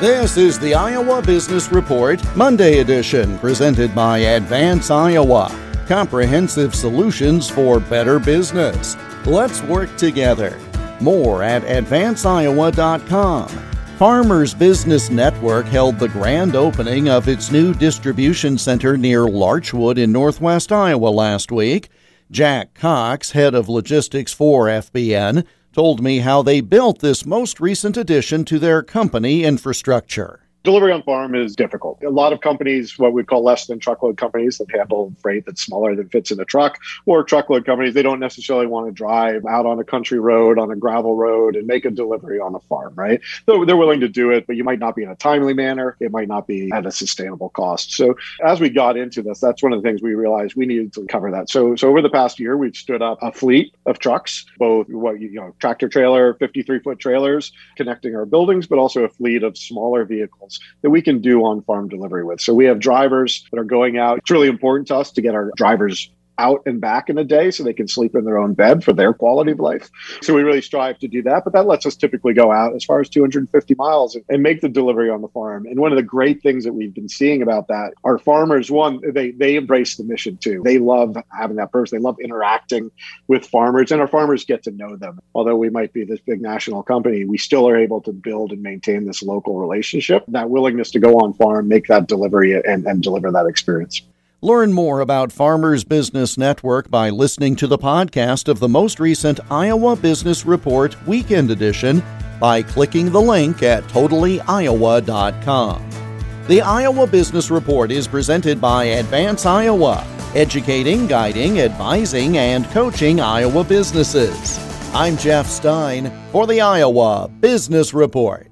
This is the Iowa Business Report, Monday edition, presented by Advance Iowa. Comprehensive solutions for better business. Let's work together. More at advanceiowa.com. Farmers Business Network held the grand opening of its new distribution center near Larchwood in northwest Iowa last week. Jack Cox, head of logistics for FBN, told me how they built this most recent addition to their company infrastructure. Delivery on farm is difficult. A lot of companies, what we call less than truckload companies that handle freight that's smaller than fits in a truck, or truckload companies, they don't necessarily want to drive out on a country road, on a gravel road, and make a delivery on a farm, right? So they're willing to do it, but you might not be in a timely manner. It might not be at a sustainable cost. So as we got into this, that's one of the things we realized we needed to cover that. So so over the past year, we've stood up a fleet of trucks, both what you know, tractor trailer, 53 foot trailers connecting our buildings, but also a fleet of smaller vehicles that we can do on farm delivery with. So we have drivers that are going out. It's really important to us to get our drivers out and back in a day so they can sleep in their own bed for their quality of life. So we really strive to do that. But that lets us typically go out as far as 250 miles and make the delivery on the farm. And one of the great things that we've been seeing about that, are farmers, one, they they embrace the mission too. They love having that person. They love interacting with farmers and our farmers get to know them. Although we might be this big national company, we still are able to build and maintain this local relationship, that willingness to go on farm, make that delivery and, and deliver that experience. Learn more about Farmers Business Network by listening to the podcast of the most recent Iowa Business Report Weekend Edition by clicking the link at totallyiowa.com. The Iowa Business Report is presented by Advance Iowa, educating, guiding, advising, and coaching Iowa businesses. I'm Jeff Stein for the Iowa Business Report.